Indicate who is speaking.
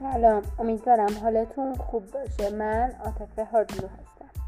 Speaker 1: سلام. امیدوارم حالتون خوب باشه. من عاطفه هادلو هستم.